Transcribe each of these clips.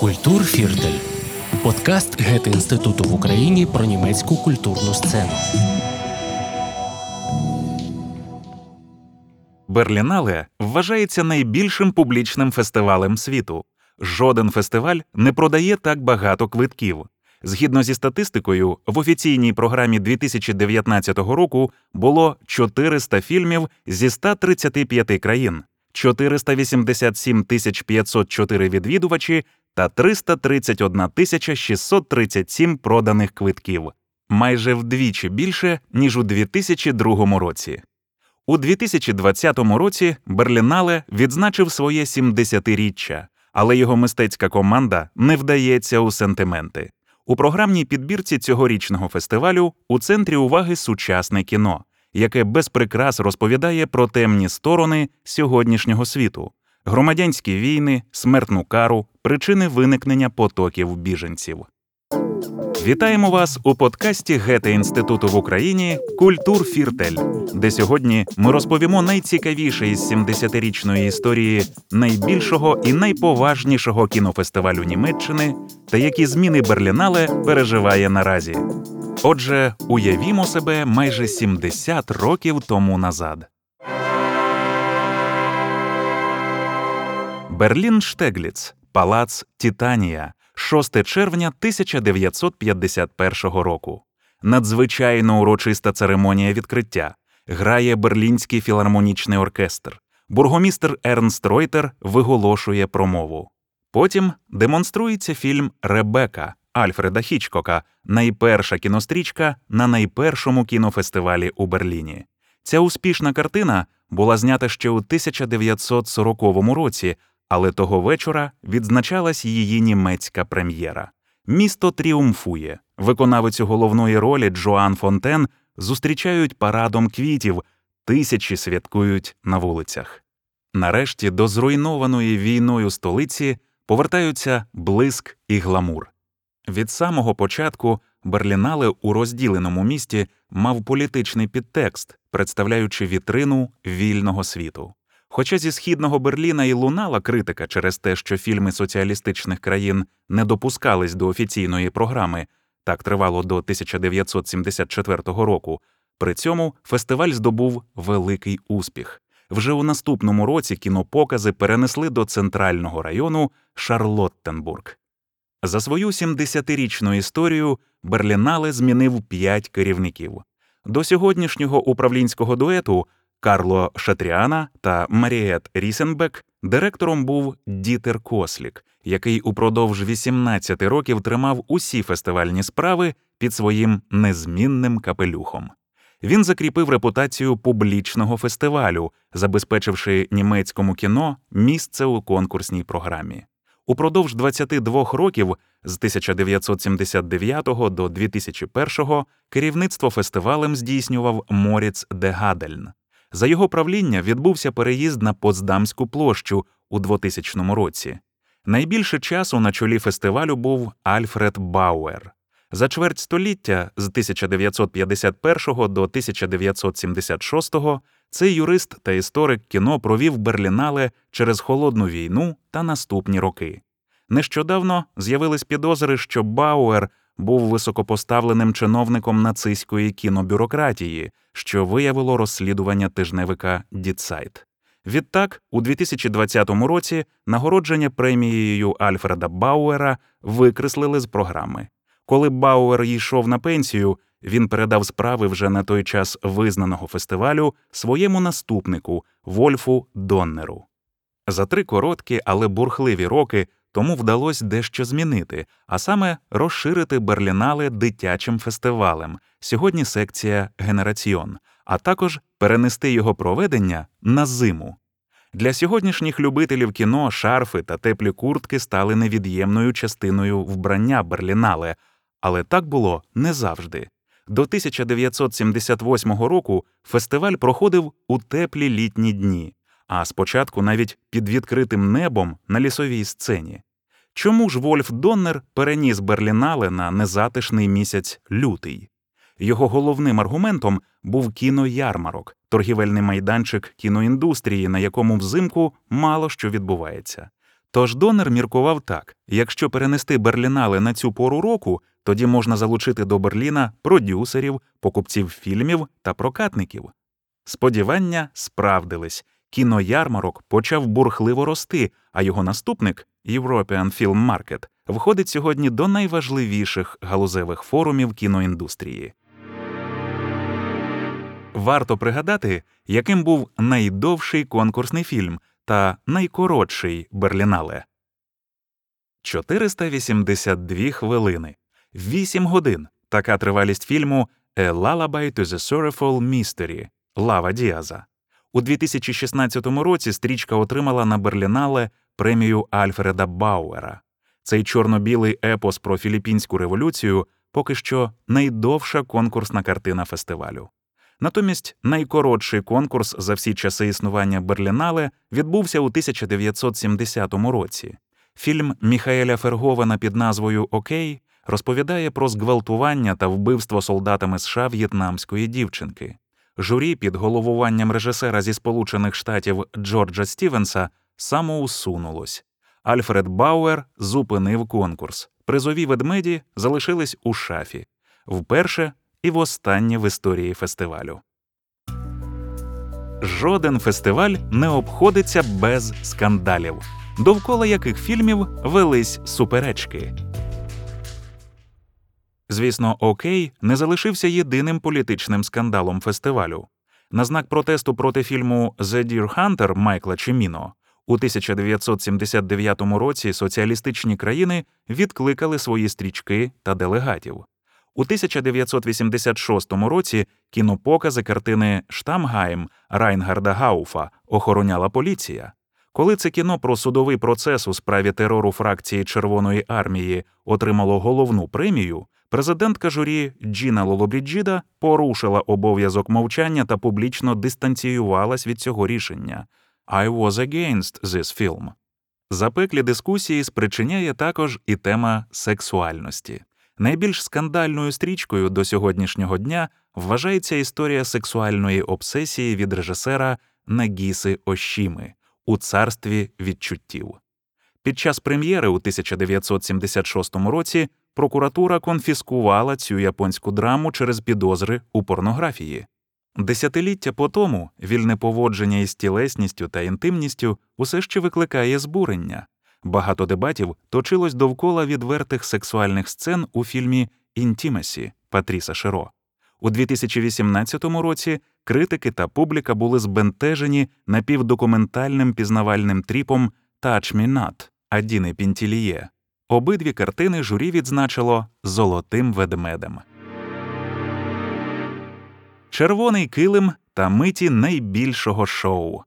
Культурфіртель подкаст Гете інституту в Україні про німецьку культурну сцену. Берлінале вважається найбільшим публічним фестивалем світу. Жоден фестиваль не продає так багато квитків. Згідно зі статистикою, в офіційній програмі 2019 року було 400 фільмів зі 135 країн, 487 504 відвідувачі та 331 637 проданих квитків, майже вдвічі більше ніж у 2002 році. У 2020 році Берлінале відзначив своє 70-річчя, але його мистецька команда не вдається у сентименти. У програмній підбірці цьогорічного фестивалю у центрі уваги сучасне кіно, яке без прикрас розповідає про темні сторони сьогоднішнього світу, громадянські війни, смертну кару, причини виникнення потоків біженців. Вітаємо вас у подкасті Гете інституту в Україні Культур Фіртель, де сьогодні ми розповімо найцікавіше із 70-річної історії найбільшого і найповажнішого кінофестивалю Німеччини та які зміни Берлінале переживає наразі. Отже, уявімо себе майже 70 років тому назад. Берлін Штегліц, Палац Титанія, 6 червня 1951 року. Надзвичайно урочиста церемонія відкриття. Грає Берлінський філармонічний оркестр. Бургомістр Ернст Ройтер виголошує промову. Потім демонструється фільм Ребека Альфреда Хічкока, найперша кінострічка на найпершому кінофестивалі у Берліні. Ця успішна картина була знята ще у 1940 році, але того вечора відзначалась її німецька прем'єра. Місто тріумфує. Виконавицю головної ролі Джоан Фонтен зустрічають парадом квітів, тисячі святкують на вулицях. Нарешті до зруйнованої війною столиці повертаються блиск і гламур. Від самого початку Берлінале у розділеному місті мав політичний підтекст, представляючи вітрину вільного світу. Хоча зі східного Берліна і лунала критика через те, що фільми соціалістичних країн не допускались до офіційної програми, так тривало до 1974 року. При цьому фестиваль здобув великий успіх. Вже у наступному році кінопокази перенесли до центрального району Шарлоттенбург. За свою 70-річну історію Берлінале змінив п'ять керівників. До сьогоднішнього управлінського дуету Карло Шатріана та Маріет Рісенбек директором був Дітер Кослік, який упродовж 18 років тримав усі фестивальні справи під своїм незмінним капелюхом. Він закріпив репутацію публічного фестивалю, забезпечивши німецькому кіно місце у конкурсній програмі. Упродовж 22 років з 1979 до 2001 керівництво фестивалем здійснював Моріц де Гадельн. За його правління відбувся переїзд на Потсдамську площу у 2000 році. Найбільше часу на чолі фестивалю був Альфред Бауер. За чверть століття з 1951 до 1976 цей юрист та історик кіно провів Берлінале через холодну війну та наступні роки. Нещодавно з'явились підозри, що Бауер був високопоставленим чиновником нацистської кінобюрократії, що виявило розслідування тижневика Die Zeit. Відтак, у 2020 році нагородження премією Альфреда Бауера викреслили з програми. Коли Бауер йшов на пенсію, він передав справи вже на той час визнаного фестивалю своєму наступнику Вольфу Доннеру. За три короткі, але бурхливі роки тому вдалося дещо змінити, а саме розширити Берлінале дитячим фестивалем, сьогодні секція Генераціон, а також перенести його проведення на зиму. Для сьогоднішніх любителів кіно шарфи та теплі куртки стали невід'ємною частиною вбрання Берлінале, але так було не завжди. До 1978 року фестиваль проходив у теплі літні дні, а спочатку навіть під відкритим небом на лісовій сцені. Чому ж Вольф Доннер переніс Берлінале на незатишний місяць лютий? Його головним аргументом був кіноярмарок, торгівельний майданчик кіноіндустрії, на якому взимку мало що відбувається. Тож донор міркував так: якщо перенести Берлінале на цю пору року, тоді можна залучити до Берліна продюсерів, покупців фільмів та прокатників. Сподівання справдились. Кіноярмарок почав бурхливо рости, а його наступник European Film Market входить сьогодні до найважливіших галузевих форумів кіноіндустрії. Варто пригадати, яким був найдовший конкурсний фільм та найкоротший Берлінале. 482 хвилини, 8 годин. Така тривалість фільму «A Lullaby to the Sorrowful Mystery» Лава Діаза. У 2016 році стрічка отримала на Берлінале премію Альфреда Бауера. Цей чорно-білий епос про філіппінську революцію поки що найдовша конкурсна картина фестивалю. Натомість найкоротший конкурс за всі часи існування Берлінале відбувся у 1970 році. Фільм Міхаеля Ферговена під назвою Окей розповідає про зґвалтування та вбивство солдатами США в'єтнамської дівчинки. Журі під головуванням режисера зі Сполучених Штатів Джорджа Стівенса самоусунулось. Альфред Бауер зупинив конкурс. Призові ведмеді залишились у шафі вперше і востаннє в історії фестивалю. Жоден фестиваль не обходиться без скандалів, довкола яких фільмів велись суперечки. Звісно, Окей не залишився єдиним політичним скандалом фестивалю. На знак протесту проти фільму «The Deer Hunter» Майкла Чиміно у 1979 році соціалістичні країни відкликали свої стрічки та делегатів. У 1986 році кінопокази картини Штамгайм Райнгарда Гауфа охороняла поліція. Коли це кіно про судовий процес у справі терору фракції Червоної армії отримало головну премію, президентка журі Джіна Лолобріджіда порушила обов'язок мовчання та публічно дистанціювалась від цього рішення. «I was against this film». Запеклі дискусії спричиняє також і тема сексуальності. Найбільш скандальною стрічкою до сьогоднішнього дня вважається історія сексуальної обсесії від режисера Нагіси Ошіми у царстві відчуттів. Під час прем'єри у 1976 році прокуратура конфіскувала цю японську драму через підозри у порнографії. Десятиліття по тому вільне поводження із тілесністю та інтимністю усе ще викликає збурення. Багато дебатів точилось довкола відвертих сексуальних сцен у фільмі «Інтімесі» Патріса Широ. У 2018 році критики та публіка були збентежені напівдокументальним пізнавальним тріпом «Touch Me Not» Адіни Пінтіліє. Обидві картини журі відзначило золотим ведмедем. Червоний килим та миті найбільшого шоу.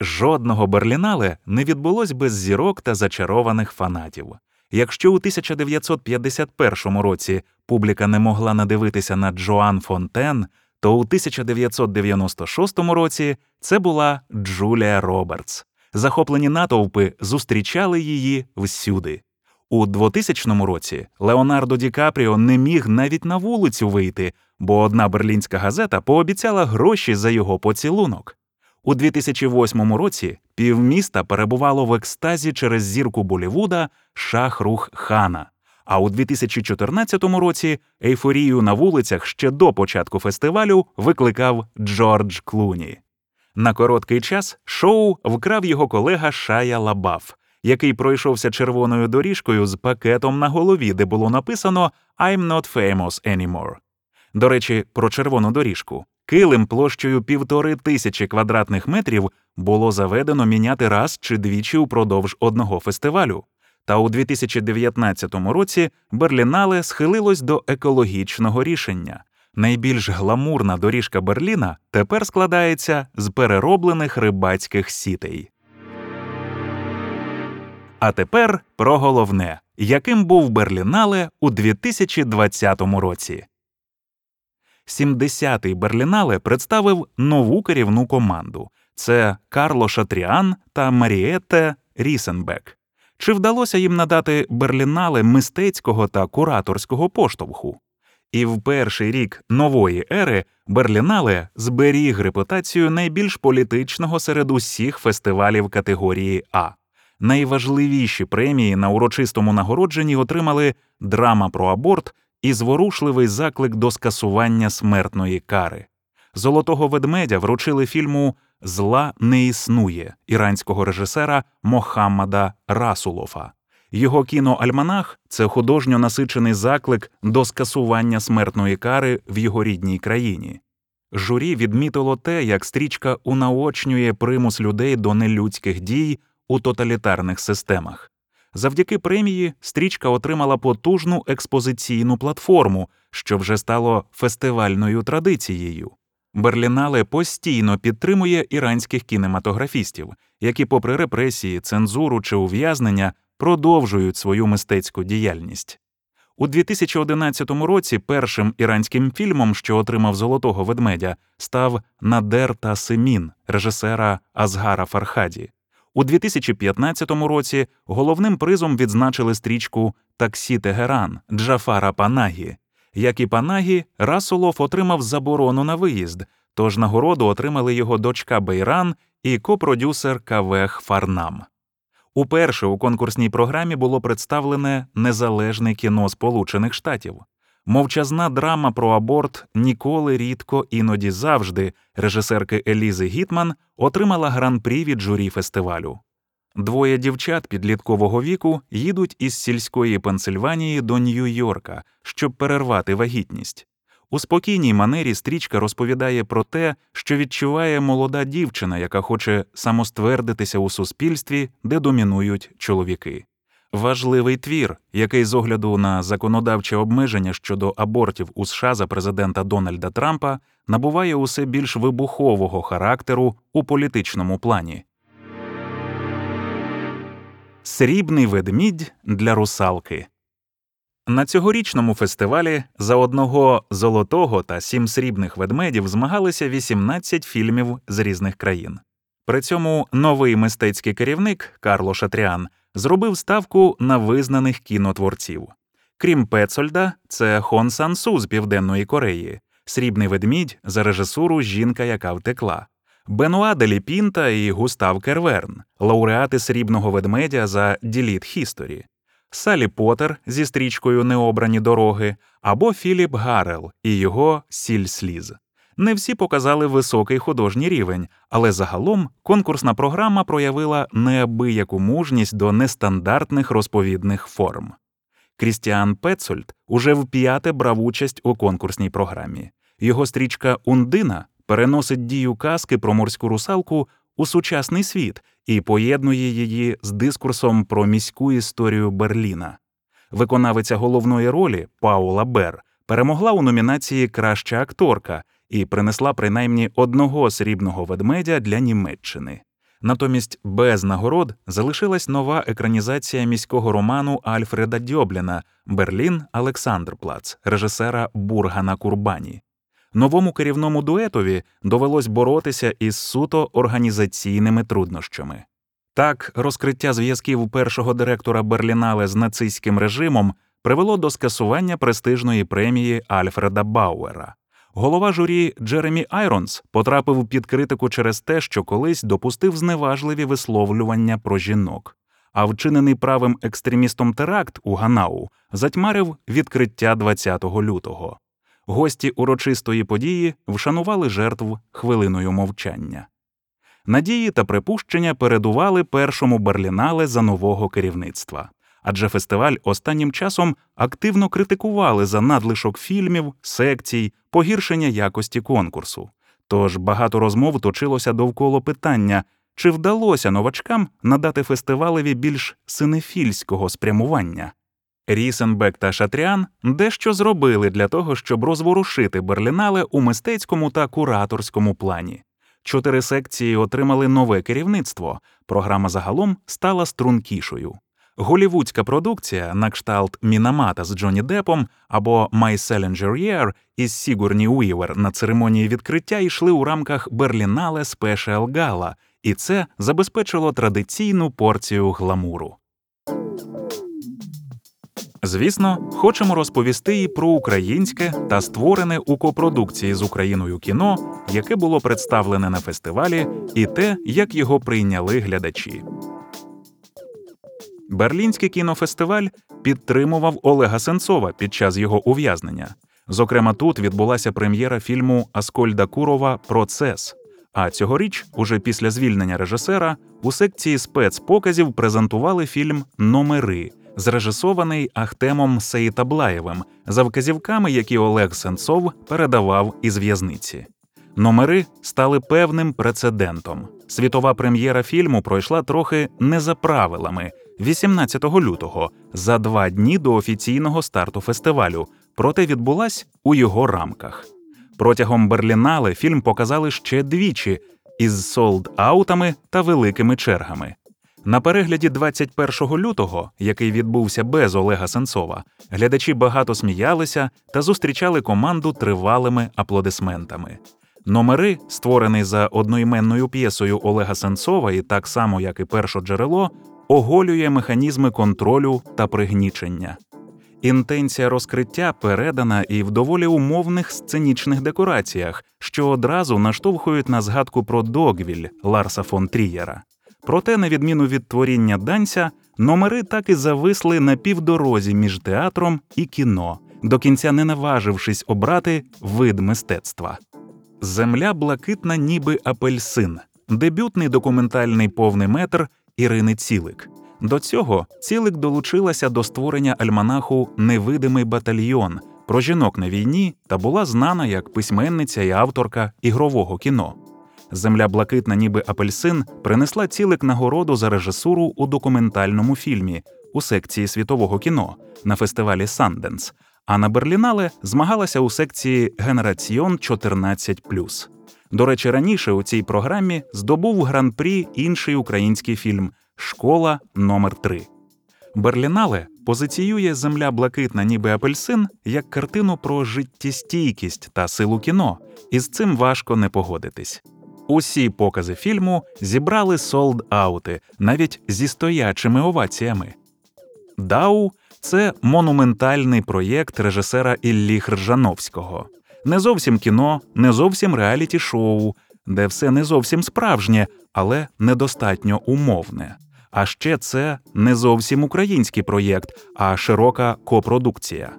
Жодного Берлінале не відбулось без зірок та зачарованих фанатів. Якщо у 1951 році публіка не могла надивитися на Джоан Фонтен, то у 1996 році це була Джулія Робертс. Захоплені натовпи зустрічали її всюди. У 2000 році Леонардо Ді Капріо не міг навіть на вулицю вийти, бо одна берлінська газета пообіцяла гроші за його поцілунок. У 2008 році півміста перебувало в екстазі через зірку Болівуда Шахрух Хана. А у 2014 році ейфорію на вулицях ще до початку фестивалю викликав Джордж Клуні. На короткий час шоу вкрав його колега Шая Лабаф, який пройшовся червоною доріжкою з пакетом на голові, де було написано «I'm not famous anymore». До речі, про червону доріжку. Килим площею півтори тисячі квадратних метрів було заведено міняти раз чи двічі упродовж одного фестивалю. Та у 2019 році Берлінале схилилось до екологічного рішення. Найбільш гламурна доріжка Берліна тепер складається з перероблених рибацьких сітей. А тепер про головне, яким був Берлінале у 2020 році. 70-й Берлінале представив нову керівну команду це Карло Шатріан та Маріетте Рісенбек. Чи вдалося їм надати Берлінале мистецького та кураторського поштовху? І в перший рік нової ери Берлінале зберіг репутацію найбільш політичного серед усіх фестивалів категорії А. Найважливіші премії на урочистому нагородженні отримали драма про аборт і зворушливий заклик до скасування смертної кари. Золотого ведмедя вручили фільму Зла не існує іранського режисера Мохаммада Расулофа. Його кіноальманах це художньо насичений заклик до скасування смертної кари в його рідній країні. Журі відмітило те, як стрічка унаочнює примус людей до нелюдських дій у тоталітарних системах. Завдяки премії стрічка отримала потужну експозиційну платформу, що вже стало фестивальною традицією. Берлінале постійно підтримує іранських кінематографістів, які, попри репресії, цензуру чи ув'язнення, продовжують свою мистецьку діяльність. У 2011 році першим іранським фільмом, що отримав золотого ведмедя, став Надер та Семін режисера Азгара Фархаді. У 2015 році головним призом відзначили стрічку Таксі Тегеран Джафара Панагі. Як і Панагі, Расулов отримав заборону на виїзд, тож нагороду отримали його дочка Бейран і копродюсер Кавех Фарнам. Уперше у конкурсній програмі було представлене незалежне кіно Сполучених Штатів. Мовчазна драма про аборт ніколи рідко, іноді завжди режисерки Елізи Гітман отримала гран-прі від журі фестивалю. Двоє дівчат підліткового віку їдуть із сільської Пенсильванії до Нью-Йорка, щоб перервати вагітність. У спокійній манері стрічка розповідає про те, що відчуває молода дівчина, яка хоче самоствердитися у суспільстві, де домінують чоловіки. Важливий твір, який з огляду на законодавче обмеження щодо абортів у США за президента Дональда Трампа набуває усе більш вибухового характеру у політичному плані. Срібний ведмідь для русалки. На цьогорічному фестивалі за одного золотого та сім срібних ведмедів змагалися 18 фільмів з різних країн. При цьому новий мистецький керівник Карло Шатріан зробив ставку на визнаних кінотворців. Крім Пецольда, це Хон Сан Су з Південної Кореї, Срібний ведмідь за режисуру Жінка, яка втекла, Бенуа Деліпінта і Густав Керверн, лауреати срібного ведмедя за Діліт Хісторі. Салі Поттер зі стрічкою Необрані дороги або Філіп Гарел і його Сіль сліз. Не всі показали високий художній рівень, але загалом конкурсна програма проявила неабияку мужність до нестандартних розповідних форм. Крістіан Пецольд уже вп'яте брав участь у конкурсній програмі. Його стрічка Ундина переносить дію казки про морську русалку у сучасний світ і поєднує її з дискурсом про міську історію Берліна. Виконавиця головної ролі Паула Бер перемогла у номінації Краща акторка і принесла принаймні одного срібного ведмедя для Німеччини. Натомість без нагород залишилась нова екранізація міського роману Альфреда Дьобліна Берлін Олександрплац режисера Бургана Курбані. Новому керівному дуетові довелось боротися із суто організаційними труднощами. Так, розкриття зв'язків першого директора Берлінале з нацистським режимом привело до скасування престижної премії Альфреда Бауера. Голова журі Джеремі Айронс потрапив під критику через те, що колись допустив зневажливі висловлювання про жінок. А вчинений правим екстремістом теракт у Ганау затьмарив відкриття 20 лютого. Гості урочистої події вшанували жертв хвилиною мовчання. Надії та припущення передували першому берлінале за нового керівництва. Адже фестиваль останнім часом активно критикували за надлишок фільмів, секцій, погіршення якості конкурсу. Тож багато розмов точилося довкола питання, чи вдалося новачкам надати фестивалеві більш синефільського спрямування. Рісенбек та Шатріан дещо зробили для того, щоб розворушити Берлінале у мистецькому та кураторському плані. Чотири секції отримали нове керівництво. Програма загалом стала стрункішою. Голівудська продукція на кшталт Мінамата з Джонні Депом або My Salinger Year із Сігурні Уівер на церемонії відкриття йшли у рамках Берлінале Special Gala, і це забезпечило традиційну порцію гламуру. Звісно, хочемо розповісти і про українське та створене у копродукції з Україною кіно, яке було представлене на фестивалі, і те, як його прийняли глядачі. Берлінський кінофестиваль підтримував Олега Сенцова під час його ув'язнення. Зокрема, тут відбулася прем'єра фільму Аскольда Курова Процес. А цьогоріч, уже після звільнення режисера, у секції спецпоказів презентували фільм Номери, зрежисований Ахтемом Сеїтаблаєвим, за вказівками, які Олег Сенцов передавав із в'язниці. Номери стали певним прецедентом. Світова прем'єра фільму пройшла трохи не за правилами 18 лютого, за два дні до офіційного старту фестивалю, проте відбулась у його рамках. Протягом Берлінале фільм показали ще двічі із солд-аутами та великими чергами. На перегляді 21 лютого, який відбувся без Олега Сенцова, глядачі багато сміялися та зустрічали команду тривалими аплодисментами. Номери, створений за одноіменною п'єсою Олега Сенцова, і так само, як і перше джерело, оголює механізми контролю та пригнічення. Інтенція розкриття передана і в доволі умовних сценічних декораціях, що одразу наштовхують на згадку про Догвіль Ларса фон Трієра. Проте, на відміну від творіння данця, номери так і зависли на півдорозі між театром і кіно, до кінця не наважившись обрати вид мистецтва. Земля блакитна, ніби апельсин, дебютний документальний повний метр Ірини Цілик. До цього Цілик долучилася до створення альманаху Невидимий батальйон про жінок на війні та була знана як письменниця і авторка ігрового кіно. Земля блакитна, ніби апельсин, принесла цілик нагороду за режисуру у документальному фільмі у секції світового кіно на фестивалі Санденс, а на Берлінале змагалася у секції Генераціон 14+. До речі, раніше у цій програмі здобув гран-прі інший український фільм Школа номер 3 Берлінале позиціює Земля блакитна, ніби апельсин як картину про життєстійкість та силу кіно, і з цим важко не погодитись. Усі покази фільму зібрали солд-аути, навіть зі стоячими оваціями. Дау це монументальний проєкт режисера Іллі Хржановського. Не зовсім кіно, не зовсім реаліті шоу, де все не зовсім справжнє, але недостатньо умовне. А ще це не зовсім український проєкт, а широка копродукція.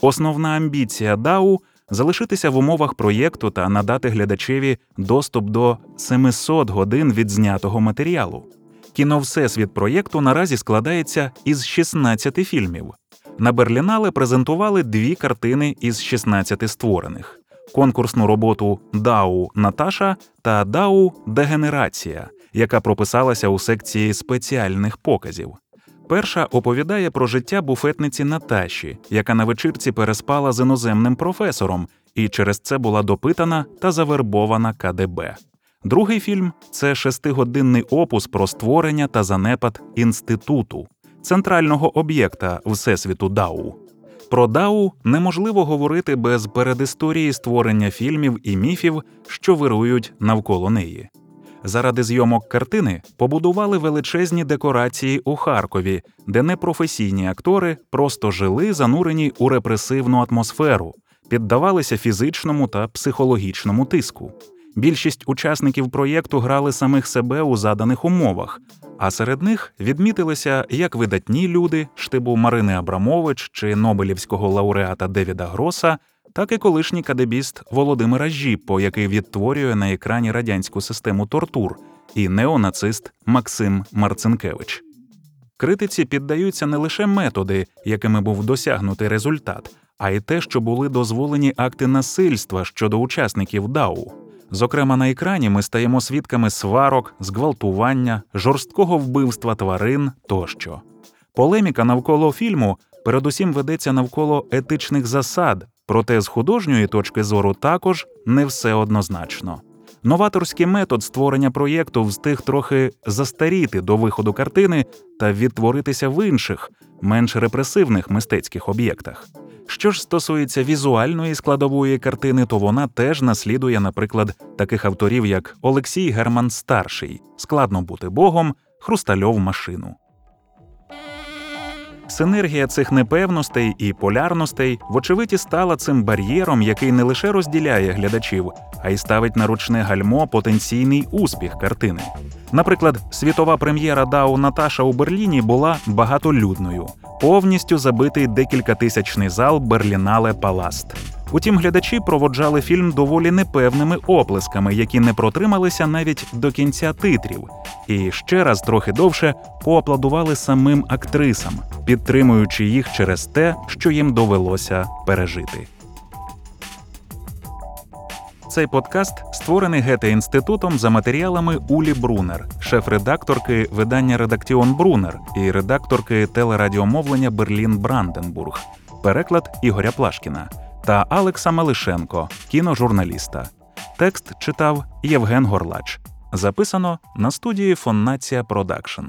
Основна амбіція Дау залишитися в умовах проєкту та надати глядачеві доступ до 700 годин відзнятого матеріалу. Кіно Всесвіт проєкту наразі складається із 16 фільмів. На Берлінале презентували дві картини із 16 створених: конкурсну роботу Дау Наташа та Дау Дегенерація, яка прописалася у секції спеціальних показів. Перша оповідає про життя буфетниці Наташі, яка на вечірці переспала з іноземним професором і через це була допитана та завербована КДБ. Другий фільм це шестигодинний опус про створення та занепад інституту, центрального об'єкта Всесвіту Дау. Про Дау неможливо говорити без передісторії створення фільмів і міфів, що вирують навколо неї. Заради зйомок картини побудували величезні декорації у Харкові, де непрофесійні актори просто жили занурені у репресивну атмосферу, піддавалися фізичному та психологічному тиску. Більшість учасників проєкту грали самих себе у заданих умовах, а серед них відмітилися як видатні люди штибу Марини Абрамович чи Нобелівського лауреата Девіда Гроса, так і колишній кадебіст Володимира Жіппо, який відтворює на екрані радянську систему тортур, і неонацист Максим Марцинкевич. Критиці піддаються не лише методи, якими був досягнутий результат, а й те, що були дозволені акти насильства щодо учасників ДАУ. Зокрема, на екрані ми стаємо свідками сварок, зґвалтування, жорсткого вбивства тварин тощо. Полеміка навколо фільму передусім ведеться навколо етичних засад, проте з художньої точки зору також не все однозначно. Новаторський метод створення проєкту встиг трохи застаріти до виходу картини та відтворитися в інших, менш репресивних мистецьких об'єктах. Що ж стосується візуальної складової картини, то вона теж наслідує, наприклад, таких авторів, як Олексій Герман Старший, Складно бути Богом, Хрустальов машину. Синергія цих непевностей і полярностей, вочевидь, стала цим бар'єром, який не лише розділяє глядачів, а й ставить на ручне гальмо потенційний успіх картини. Наприклад, світова прем'єра Дау Наташа у Берліні була багатолюдною, повністю забитий декількатисячний зал Берлінале Паласт. Утім, глядачі проводжали фільм доволі непевними оплесками, які не протрималися навіть до кінця титрів, і ще раз трохи довше поаплодували самим актрисам, підтримуючи їх через те, що їм довелося пережити. Цей подкаст створений Гете інститутом за матеріалами Улі Брунер, шеф-редакторки видання Редактіон Брунер і редакторки телерадіомовлення Берлін Бранденбург, переклад Ігоря Плашкіна та Алекса Малишенко, кіножурналіста. Текст читав Євген Горлач. Записано на студії Фоннація Продакшн.